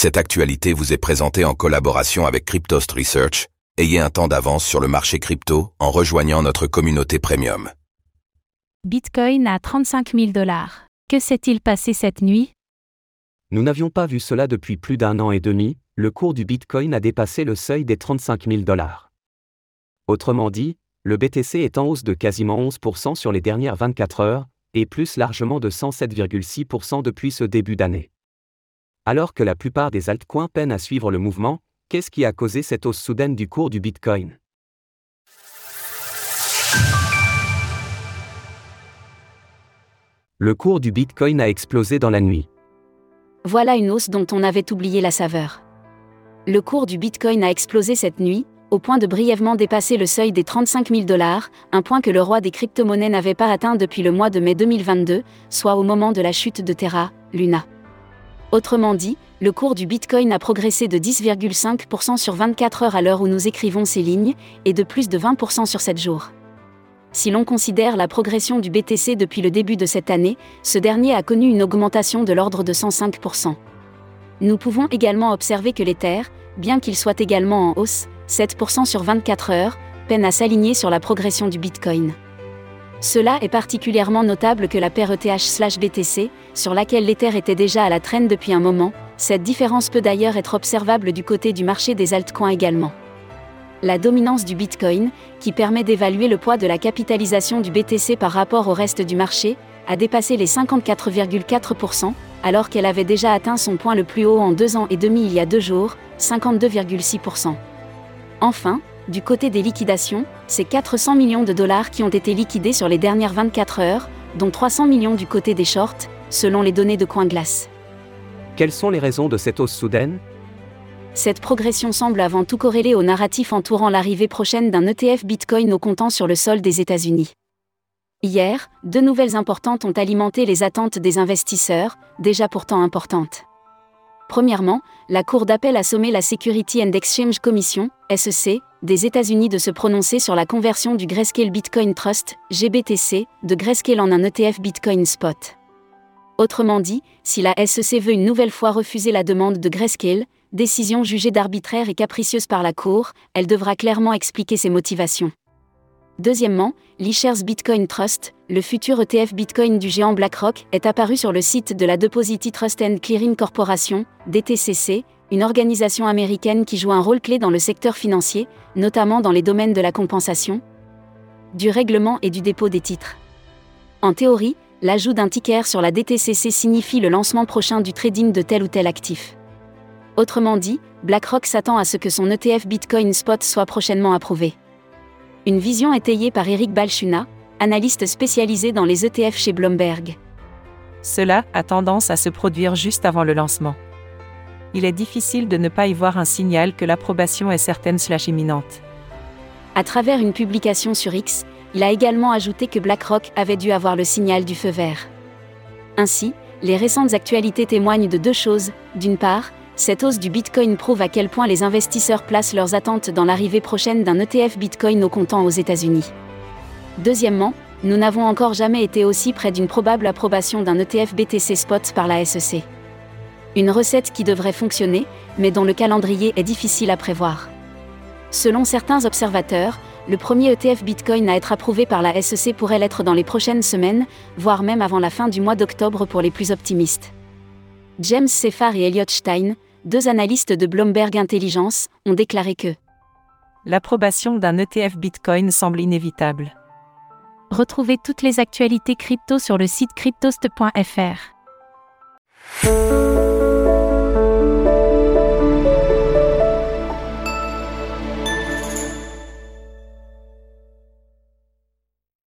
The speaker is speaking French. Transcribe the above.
Cette actualité vous est présentée en collaboration avec Cryptost Research. Ayez un temps d'avance sur le marché crypto en rejoignant notre communauté premium. Bitcoin à 35 000 dollars. Que s'est-il passé cette nuit? Nous n'avions pas vu cela depuis plus d'un an et demi, le cours du Bitcoin a dépassé le seuil des 35 000 dollars. Autrement dit, le BTC est en hausse de quasiment 11% sur les dernières 24 heures, et plus largement de 107,6% depuis ce début d'année. Alors que la plupart des altcoins peinent à suivre le mouvement, qu'est-ce qui a causé cette hausse soudaine du cours du Bitcoin? Le cours du Bitcoin a explosé dans la nuit. Voilà une hausse dont on avait oublié la saveur. Le cours du Bitcoin a explosé cette nuit, au point de brièvement dépasser le seuil des 35 000 dollars, un point que le roi des crypto-monnaies n'avait pas atteint depuis le mois de mai 2022, soit au moment de la chute de Terra, Luna. Autrement dit, le cours du Bitcoin a progressé de 10,5% sur 24 heures à l'heure où nous écrivons ces lignes, et de plus de 20% sur 7 jours. Si l'on considère la progression du BTC depuis le début de cette année, ce dernier a connu une augmentation de l'ordre de 105%. Nous pouvons également observer que l'Ether, bien qu'il soit également en hausse, 7% sur 24 heures, peine à s'aligner sur la progression du Bitcoin. Cela est particulièrement notable que la paire ETH/BTC, sur laquelle l'Ether était déjà à la traîne depuis un moment, cette différence peut d'ailleurs être observable du côté du marché des altcoins également. La dominance du Bitcoin, qui permet d'évaluer le poids de la capitalisation du BTC par rapport au reste du marché, a dépassé les 54,4%, alors qu'elle avait déjà atteint son point le plus haut en deux ans et demi il y a deux jours, 52,6%. Enfin, du côté des liquidations, c'est 400 millions de dollars qui ont été liquidés sur les dernières 24 heures, dont 300 millions du côté des shorts, selon les données de CoinGlass. Quelles sont les raisons de cette hausse soudaine? Cette progression semble avant tout corrélée au narratif entourant l'arrivée prochaine d'un ETF Bitcoin au comptant sur le sol des États-Unis. Hier, deux nouvelles importantes ont alimenté les attentes des investisseurs, déjà pourtant importantes. Premièrement, la Cour d'appel a sommé la Security and Exchange Commission, SEC, des États-Unis de se prononcer sur la conversion du Grayscale Bitcoin Trust, GBTC, de Grayscale en un ETF Bitcoin Spot. Autrement dit, si la SEC veut une nouvelle fois refuser la demande de Grayscale, décision jugée d'arbitraire et capricieuse par la Cour, elle devra clairement expliquer ses motivations. Deuxièmement, l'eShares Bitcoin Trust, le futur ETF Bitcoin du géant BlackRock, est apparu sur le site de la Deposity Trust and Clearing Corporation, DTCC, une organisation américaine qui joue un rôle clé dans le secteur financier, notamment dans les domaines de la compensation, du règlement et du dépôt des titres. En théorie, l'ajout d'un ticker sur la DTCC signifie le lancement prochain du trading de tel ou tel actif. Autrement dit, BlackRock s'attend à ce que son ETF Bitcoin Spot soit prochainement approuvé. Une vision étayée par Eric Balchuna, analyste spécialisé dans les ETF chez Bloomberg. Cela a tendance à se produire juste avant le lancement. Il est difficile de ne pas y voir un signal que l'approbation est certaine slash imminente. À travers une publication sur X, il a également ajouté que BlackRock avait dû avoir le signal du feu vert. Ainsi, les récentes actualités témoignent de deux choses. D'une part, cette hausse du Bitcoin prouve à quel point les investisseurs placent leurs attentes dans l'arrivée prochaine d'un ETF Bitcoin au comptant aux États-Unis. Deuxièmement, nous n'avons encore jamais été aussi près d'une probable approbation d'un ETF BTC Spot par la SEC. Une recette qui devrait fonctionner, mais dont le calendrier est difficile à prévoir. Selon certains observateurs, le premier ETF Bitcoin à être approuvé par la SEC pourrait l'être dans les prochaines semaines, voire même avant la fin du mois d'octobre pour les plus optimistes. James Seffar et Elliot Stein, deux analystes de Bloomberg Intelligence, ont déclaré que L'approbation d'un ETF Bitcoin semble inévitable. Retrouvez toutes les actualités crypto sur le site cryptost.fr.